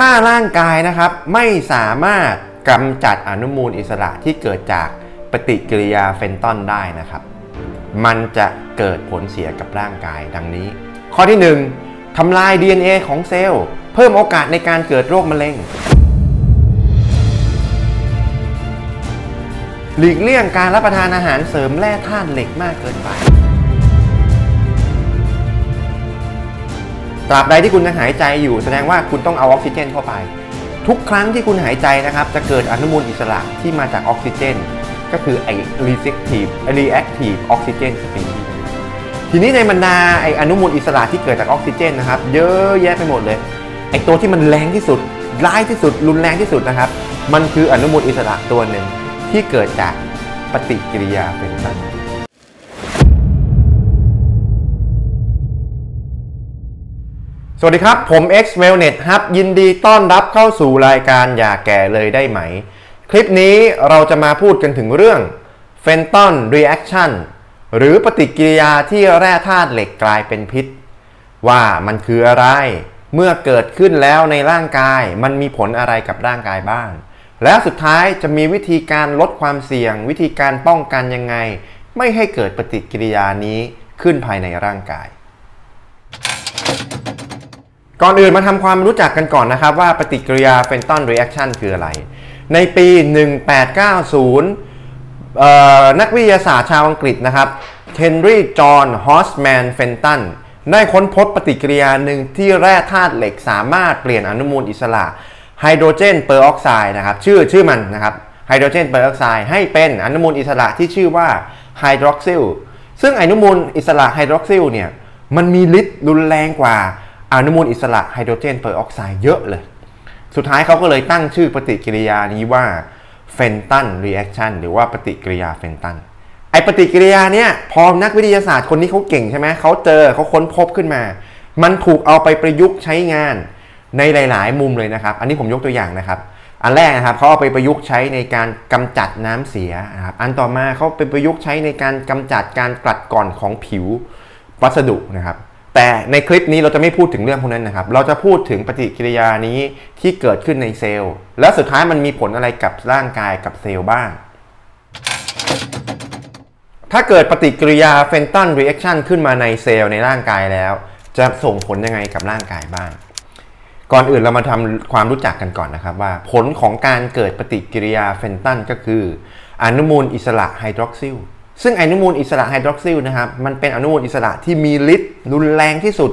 ถ้าร่างกายนะครับไม่สามารถกำจัดอนุมูลอิสระที่เกิดจากปฏิกิริยาเฟนตอนได้นะครับ มันจะเกิดผลเสียกับร่างกายดังนี้ ข้อที่ 1ทำลาย DNA ของเซลล์ เพิ่มโอกาสในการเกิดโรคมะเร็ง หลีกเลี่ยงการรับประทานอาหารเสริมแร่ธาตุเหล็กมากเกินไป ตราบใดที่คุณยังหายใจอยู่แสดงว่าคุณต้องเอาออกซิเจนเข้าไป ทุกครั้งที่คุณหายใจนะครับจะเกิดอนุมูลอิสระที่มาจากออกซิเจน ก็คือไอ reactive reactive oxygen species ทีนี้ในบรรดาไออนุมูลอิสระที่เกิดจากออกซิเจนนะครับเยอะแยะไปหมดเลยไอตัวที่มันแรงที่สุดร้ายที่สุด รุนแรงที่สุดนะครับ มันคืออนุมูลอิสระตัวหนึ่งที่เกิดจากปฏิกิริยาเป็นตัน สวัสดีครับ ผม X Wellnet ครับ ยินดีต้อนรับเข้าสู่รายการอย่าแก่เลยได้ไหม คลิปนี้เราจะมาพูดกันถึงเรื่อง f e n t o n Reaction หรือปฏิกิริยาที่แร่ธาตุเหล็กกลายเป็นพิษ ว่ามันคืออะไร เมื่อเกิดขึ้นแล้วในร่างกาย มันมีผลอะไรกับร่างกายบ้าง แล้วสุดท้ายจะมีวิธีการลดความเสี่ยง วิธีการป้องกันยังไง ไม่ให้เกิดปฏิกิริยานี้ขึ้นภายในร่างกาย ก่อนอื่นมาทำความรู้จักกันก่อนนะครับว่าปฏิกิริยา Fenton reaction คืออะไร ในปี 1890 นักวิทยาศาสตร์ชาวอังกฤษนะครับเฮนรี่จอห์นฮอร์สต์แมนเฟนตันได้ค้นพบปฏิกิริยาหนึ่งที่แร่ธาตุเหล็กสามารถเปลี่ยนอนุมูลอิสระไฮโดรเจนเปอร์ออกไซด์นะครับชื่อชื่อมันนะครับไฮโดรเจนเปอร์ออกไซด์ให้เป็นอนุมูลอิสระที่ชื่อว่าไฮดรอกซิลซึ่งอนุมูลอิสระไฮดรอกซิลเนี่ยมันมีฤทธิ์รุนแรงกว่า อนุมูลอิสระไฮโดรเจนเปอร์ออกไซด์เยอะเลย สุดท้ายเขาก็เลยตั้งชื่อปฏิกิริยานี้ว่า Fenton reaction หรือว่าปฏิกิริยาเฟนตันไอปฏิกิริยาเนี้ยพอนักวิทยาศาสตร์คนนี้เขาเก่งใช่ไหมเขาเจอเขาค้นพบขึ้นมา มันถูกเอาไปประยุกต์ใช้งานในหลาย ๆ มุมเลยนะครับ อันนี้ผมยกตัวอย่างนะครับ อันแรกนะครับเขาเอาไปประยุกต์ใช้ในการกำจัดน้ำเสียนะครับอันต่อมาเขาไปประยุกต์ใช้ในการกำจัดการกัดกร่อนของผิววัสดุนะครับ แต่ในคลิปนี้เราจะไม่พูดถึงเรื่องพวกนั้นนะครับ เราจะพูดถึงปฏิกิริยานี้ที่เกิดขึ้นในเซลล์ และสุดท้ายมันมีผลอะไรกับร่างกายกับเซลล์บ้าง ถ้าเกิดปฏิกิริยา Fenton reaction ขึ้นมาในเซลล์ในร่างกายแล้ว จะส่งผลยังไงกับร่างกายบ้าง ก่อนอื่นเรามาทำความรู้จักกันก่อนนะครับว่า ผลของการเกิดปฏิกิริยาเฟนตันก็คือ อนุมูลอิสระไฮดรอกซิล ซึ่งอนุมูลอิสระไฮดรอกซิลนะครับมันเป็นอนุมูลอิสระที่มีฤทธิ์รุนแรงที่สุด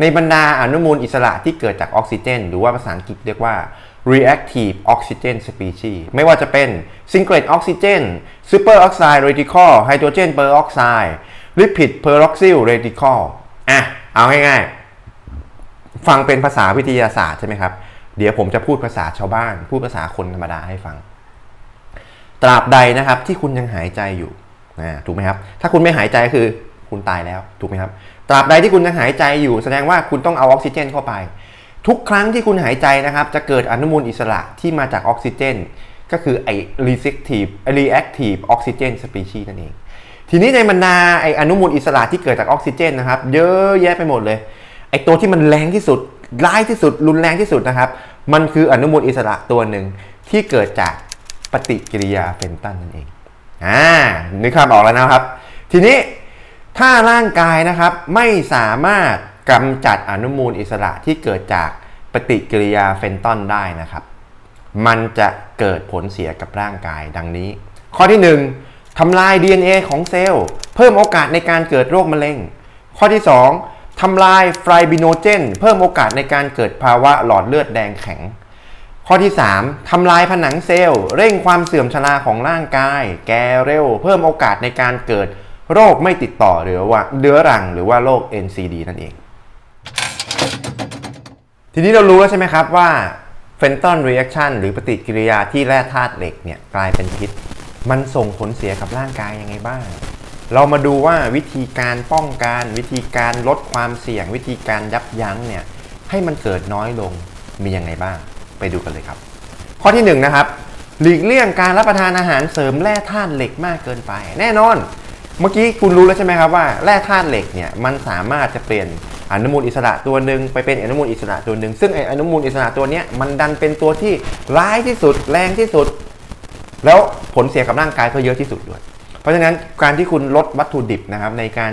ในบรรดาอนุมูลอิสระที่เกิดจากออกซิเจน หรือว่าภาษาอังกฤษเรียกว่า reactive oxygen species ไม่ว่าจะเป็น singlet oxygen super oxide radical hydrogen peroxide lipid peroxyl radical อะ เอาง่ายๆ ฟังเป็นภาษาวิทยาศาสตร์ใช่ไหมครับ เดี๋ยวผมจะพูดภาษาชาวบ้าน พูดภาษาคนธรรมดาให้ฟัง ตราบใดนะครับที่คุณยังหายใจอยู่ นะถูกไหมครับ ถ้าคุณไม่หายใจคือคุณตายแล้วถูกไหมครับ ตราบใดที่คุณยังหายใจอยู่แสดงว่าคุณต้องเอาออกซิเจนเข้าไป ทุกครั้งที่คุณหายใจนะครับ จะเกิดอนุมูลอิสระที่มาจากออกซิเจน ก็คือไอ reactive reactive oxygen species นั่นเอง ทีนี้ในบรรดาไออนุมูลอิสระที่เกิดจากออกซิเจนนะครับ เยอะแยะไปหมดเลยไอตัวที่มันแรงที่สุดร้ายที่สุดรุนแรงที่สุดนะครับ มันคืออนุมูลอิสระตัวหนึ่งที่เกิดจากปฏิกิริยาเฟนตันนั่นเอง อ่านึกภาพออกแล้วนะครับ ทีนี้ถ้าร่างกายนะครับไม่สามารถกำจัดอนุมูลอิสระที่เกิดจากปฏิกิริยาเฟนตอนได้นะครับ มันจะเกิดผลเสียกับร่างกายดังนี้ ข้อที่ 1ทำลาย DNA ของเซลล์ เพิ่มโอกาสในการเกิดโรคมะเร็ง ข้อที่ 2ทำลายไฟบริโนเจน เพิ่มโอกาสในการเกิดภาวะหลอดเลือดแดงแข็ง ข้อที่ 3ทำลายผนังเซลล์เร่งความเสื่อมชราของร่างกาย แก่เร็ว เพิ่มโอกาสในการเกิดโรคไม่ติดต่อหรือว่าเรื้อรังหรือว่าโรค NCD นั่นเอง ทีนี้เรารู้แล้วใช่ไหมครับว่า Fenton reaction หรือปฏิกิริยาที่แร่ธาตุเหล็กเนี่ยกลายเป็นพิษ มันส่งผลเสียกับร่างกายยังไงบ้าง เรามาดูว่าวิธีการป้องกันวิธีการลดความเสี่ยง วิธีการยับยั้งเนี่ยให้มันเกิดน้อยลงมียังไงบ้าง ไปดูกันเลยครับ ข้อที่1นนะครับหลีกเลี่ยงการรับประทานอาหารเสริมแร่ธาตุเหล็กมากเกินไป แน่นอน เมื่อกี้คุณรู้แล้วใช่ไหมครับว่าแร่ธาตุเหล็กเนี่ยมันสามารถจะเปลี่ยนอนุมูลอิสระตัวหนึ่งไปเป็นอนุมูลอิสระตัวหนึ่งซึ่งไออนุมูลอิสระตัวนี้มันดันเป็นตัวที่ร้ายที่สุดแรงที่สุด แล้วผลเสียกับร่างกายก็เยอะที่สุดด้วย เพราะฉะนั้นการที่คุณลดวัตถุดิบนะครับในการ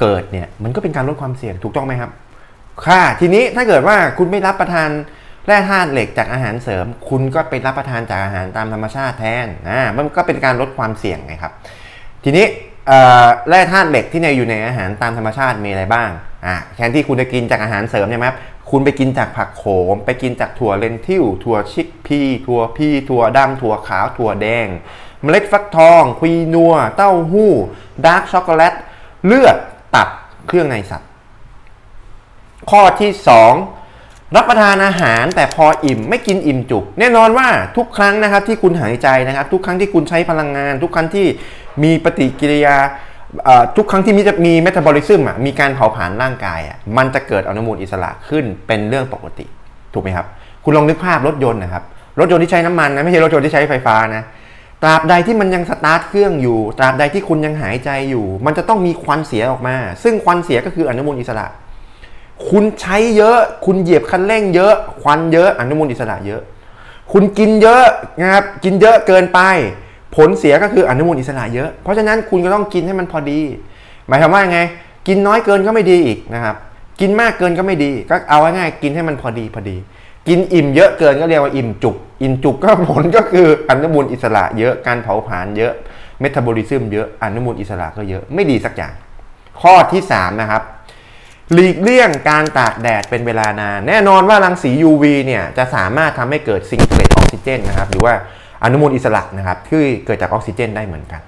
เกิดเนี่ยมันก็เป็นการลดความเสี่ยงถูกต้องไหมครับ ค่ะทีนี้ถ้าเกิดว่าคุณไม่รับประทาน แร่ธาตุเหล็กจากอาหารเสริม คุณก็ไปรับประทานจากอาหารตามธรรมชาติแทนอ่ามันก็เป็นการลดความเสี่ยงไงครับ ทีนี้แร่ธาตุเหล็กที่ในอยู่ในอาหารตามธรรมชาติมีอะไรบ้างอ่าแทนที่คุณจะกินจากอาหารเสริมใช่ไหมครับคุณไปกินจากผักโขม ไปกินจากถั่ว lentil ถั่ว chickpea ถั่ว pea ถั่วดำถั่วขาวถั่วแดง เมล็ดฟักทอง ควีนัว เต้าหู้ dark chocolate เลือดตับเครื่องในสัตว์ ข้อที่ 2 รับประทานอาหารแต่พออิ่มไม่กินอิ่มจุก แน่นอนว่าทุกครั้งนะครับที่คุณหายใจนะครับ ทุกครั้งที่คุณใช้พลังงาน ทุกครั้งที่มีปฏิกิริยาทุกครั้งที่มีจะมีเมตาบอลิซึมมีการเผาผลาญร่างกายมันจะเกิดอนุมูลอิสระขึ้นเป็นเรื่องปกติ ถูกไหมครับ คุณลองนึกภาพรถยนต์นะครับรถยนต์ที่ใช้น้ำมันนะไม่ใช่รถยนต์ที่ใช้ไฟฟ้านะตราบใดที่มันยังสตาร์ทเครื่องอยู่ ตราบใดที่คุณยังหายใจอยู่ มันจะต้องมีควันเสียออกมา ซึ่งควันเสียก็คืออนุมูลอิสระ คุณใช้เยอะ คุณเหยียบคันเร่งเยอะ ควันเยอะ อนุมูลอิสระเยอะ คุณกินเยอะนะครับ กินเยอะเกินไป ผลเสียก็คืออนุมูลอิสระเยอะ เพราะฉะนั้นคุณก็ต้องกินให้มันพอดี หมายความว่าไง กินน้อยเกินก็ไม่ดีอีกนะครับ กินมากเกินก็ไม่ดี ก็เอาง่ายๆกินให้มันพอดีพอดี กินอิ่มเยอะเกินก็เรียกว่าอิ่มจุก อิ่มจุกก็ผลก็คืออนุมูลอิสระเยอะ การเผาผลาญเยอะ เมตาบอลิซึมเยอะ อนุมูลอิสระก็เยอะ ไม่ดีสักอย่าง ข้อที่3นะครับ หลีกเลี่ยงการตากแดดเป็นเวลานาน แน่นอนว่ารังสี UV เนี่ยจะสามารถทำให้เกิด singlet oxygen นะครับหรือว่าอนุมูลอิสระนะครับที่เกิดจากออกซิเจนได้เหมือนกัน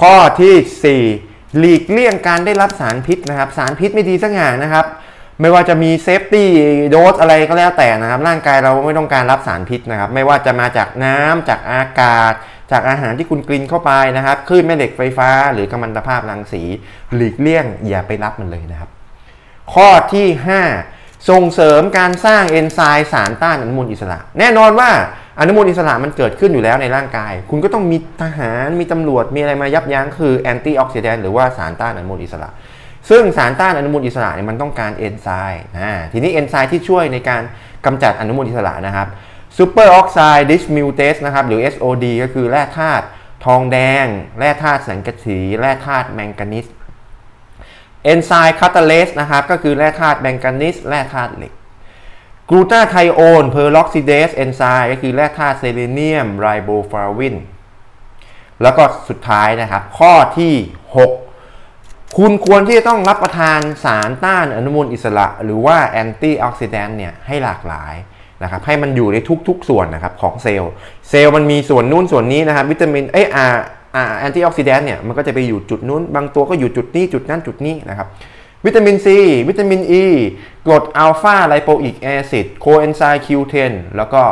ข้อที่ 4 หลีกเลี่ยงการได้รับสารพิษนะครับ สารพิษไม่ดีสักอย่างนะครับ ไม่ว่าจะมี safety dose อะไรก็แล้วแต่นะครับ ร่างกายเราไม่ต้องการรับสารพิษนะครับ ไม่ว่าจะมาจากน้ำจากอากาศ จากอาหารที่คุณกลืนเข้าไปนะครับคลื่นแม่เหล็กไฟฟ้า หรือกัมมันตภาพรังสี หลีกเลี่ยงอย่าไปรับมันเลยนะครับ ข้อที่ 5 ส่งเสริมการสร้างเอนไซม์สารต้านอนุมูลอิสระ แน่นอนว่าอนุมูลอิสระมันเกิดขึ้นอยู่แล้วในร่างกาย คุณก็ต้องมีทหารมีตำรวจมีอะไรมายับยั้งคือ antioxidant หรือว่าสารต้านอนุมูลอิสระ ซึ่งสารต้านอนุมูลอิสระเนี่ยมันต้องการเอนไซม์อ่าทีนี้เอนไซม์ที่ช่วยในการกำจัดอนุมูลอิสระนะครับ superoxide dismutase นะครับหรือ SOD ก็คือแร่ธาตุทองแดง แร่ธาตุสังกะสี แร่ธาตุแมงกานีส เอนไซม์ catalase นะครับก็คือแร่ธาตุแมงกานีสแร่ธาตุเหล็กglutathione peroxidase เอนไซม์ก็คือแร่ธาตุเซเลเนียมไรโบฟลาวินแล้วก็สุดท้ายนะครับ ข้อที่ 6 คุณควรที่จะต้องรับประทานสารต้านอนุมูลอิสระ หรือว่า antioxidant เนี่ยให้หลากหลายนะครับให้มันอยู่ในทุกๆส่วนนะครับของเซลล์ เซลล์มันมีส่วนนู้นส่วนนี้นะครับวิตามินเออา antioxidant เนี่ยมันก็จะไปอยู่จุดนู้น บางตัวก็อยู่จุดนี้จุดนั้นจุดนี้นะครับวิตามินซีวิตามินอีกรด alpha lipoic acid โคเอนไซม์ Q10 แล้วก็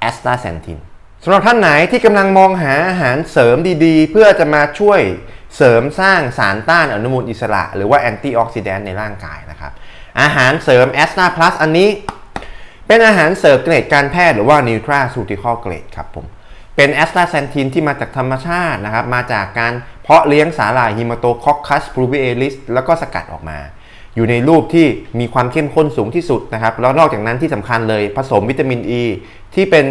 astaxanthin สำหรับท่านไหนที่กำลังมองหาอาหารเสริมดีๆ เพื่อจะมาช่วยเสริมสร้างสารต้านอนุมูลอิสระ หรือว่า antioxidant ในร่างกายนะครับอาหารเสริม Asta Plus อันนี้ เป็นอาหารเสริมเกรดการแพทย์หรือว่า nutraceutical grade ครับผม เป็น astaxanthin ที่มาจากธรรมชาตินะครับ มาจากการเพาะเลี้ยงสาหร่าย Haematococcus pluvialis แล้วก็สกัดออกมา อยู่ในรูปที่มีความเข้มข้นสูงที่สุดนะครับ แล้วนอกจากนั้นที่สำคัญเลยผสมวิตามินอ e, ีที่เป็น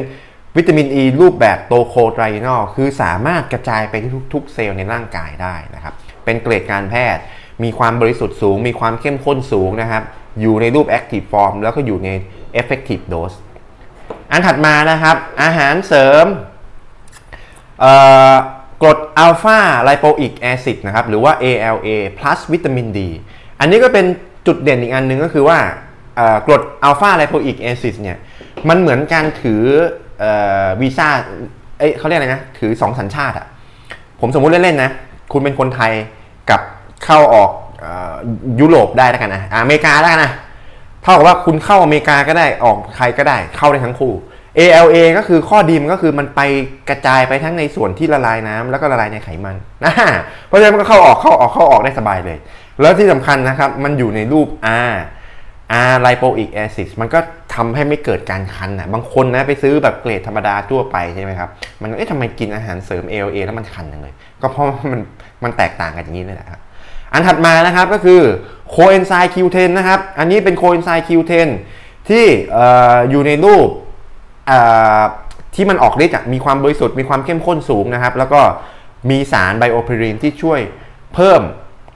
วิตามินอ e ีรูปแบบโตโคไตรนอลคือสามารถกระจายไปที่ทุกๆเซลล์ในร่างกายได้นะครับ เป็นเกรดการแพทย์ มีความบริสุทธิ์สูง มีความเข้มข้นสูงนะครับ อยู่ในรูป Active Form แล้วก็อยู่ใน Effective Dose อันถัดมานะครับ อาหารเสริม กรด alpha lipoic acid นะครับหรือว่า ALA plus วิตามินดี อันนี้ก็เป็นจุดเด่นอีกอันหนึ่งก็คือว่ากรด alpha lipoic acid เนี่ยมันเหมือนการถือวีซ่าเอ้เขาเรียกอะไรนะ ถือสองสัญชาติอะผมสมมุติเล่นๆนะ คุณเป็นคนไทยกับเข้าออกยุโรปได้แล้วกันนะอเมริกาได้นะ เท่ากับว่าคุณเข้าอเมริกาก็ได้ออกใครก็ได้เข้าได้ทั้งคู่ ALA ก็คือข้อดีมันก็คือมันไปกระจายไปทั้งในส่วนที่ละลายน้ำแล้วก็ละลายในไขมันนะเพราะฉะนั้นมันก็เข้าออกเข้าออกเข้าออกได้สบายเลย แล้วที่สำคัญนะครับมันอยู่ในรูป R R lipoic acid มันก็ทำให้ไม่เกิดการคันนะบางคนนะไปซื้อแบบเกรดธรรมดาทั่วไปใช่ไหมครับ มันเอ๊ะทำไมกินอาหารเสริม ALA แล้วมันคันจังเลย ก็เพราะมันมันแตกต่างกันอย่างนี้นี่แหละครับอันถัดมานะครับก็คือโคเอนไซม์ Q10 นะครับ อันนี้เป็นโคเอนไซม์ Q10 ที่อออยู่ในรูป ที่มันออกฤทธิ์มีความบริสุทธิ์มีความเข้มข้นสูงนะครับ แล้วก็มีสารไบโอพ r รินที่ช่วยเพิ่ม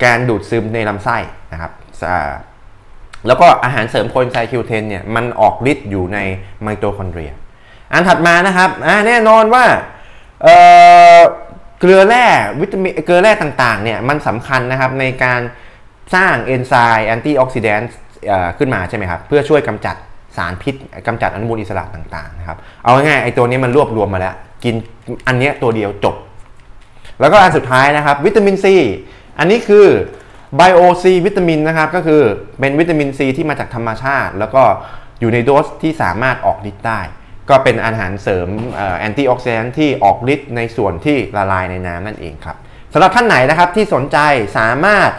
การดูดซึมในลำไส้นะครับแล้วก็อาหารเสริมโคเอนไซม์ Q10 เทนเนี่ยมันออกฤทธิ์อยู่ในไมโตคอนเดรีย อันถัดมานะครับแน่นอนว่าเกลือแร่วิตามินเกลือแร่ต่างๆเนี่ยมันสำคัญนะครับในการสร้างเอนไซม์ antioxidant ขึ้นมาใช่ไหมครับ เพื่อช่วยกำจัด สารพิษกำจัดอนุมูลอิสระต่างๆนะครับเอาง่ายๆไอ้ตัวนี้มันรวบรวมมาแล้ว กินอันเนี้ยตัวเดียวจบ แล้วก็อันสุดท้ายนะครับ วิตามินซีอันนี้คือ Bio C Vitamin นะครับก็คือเป็นวิตามินซีที่มาจากธรรมชาติ แล้วก็อยู่ในโดสที่สามารถออกฤทธิ์ได้ ก็เป็นอาหารเสริม antioxidant ที่ออกฤทธิ์ในส่วนที่ละลายในน้ำนั่นเองครับสำหรับท่านไหนนะครับที่สนใจสามารถ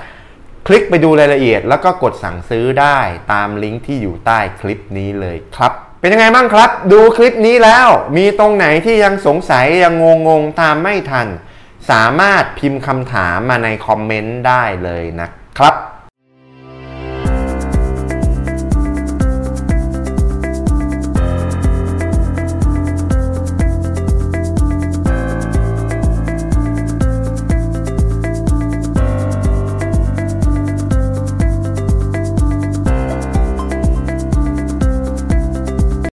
คลิกไปดูรายละเอียด แล้วก็กดสั่งซื้อได้ตามลิงก์ที่อยู่ใต้คลิปนี้เลยครับ เป็นยังไงบ้างครับ ดูคลิปนี้แล้ว มีตรงไหนที่ยังสงสัยยังงงงตามไม่ทัน สามารถพิมพ์คำถามมาในคอมเมนต์ได้เลยนะครับ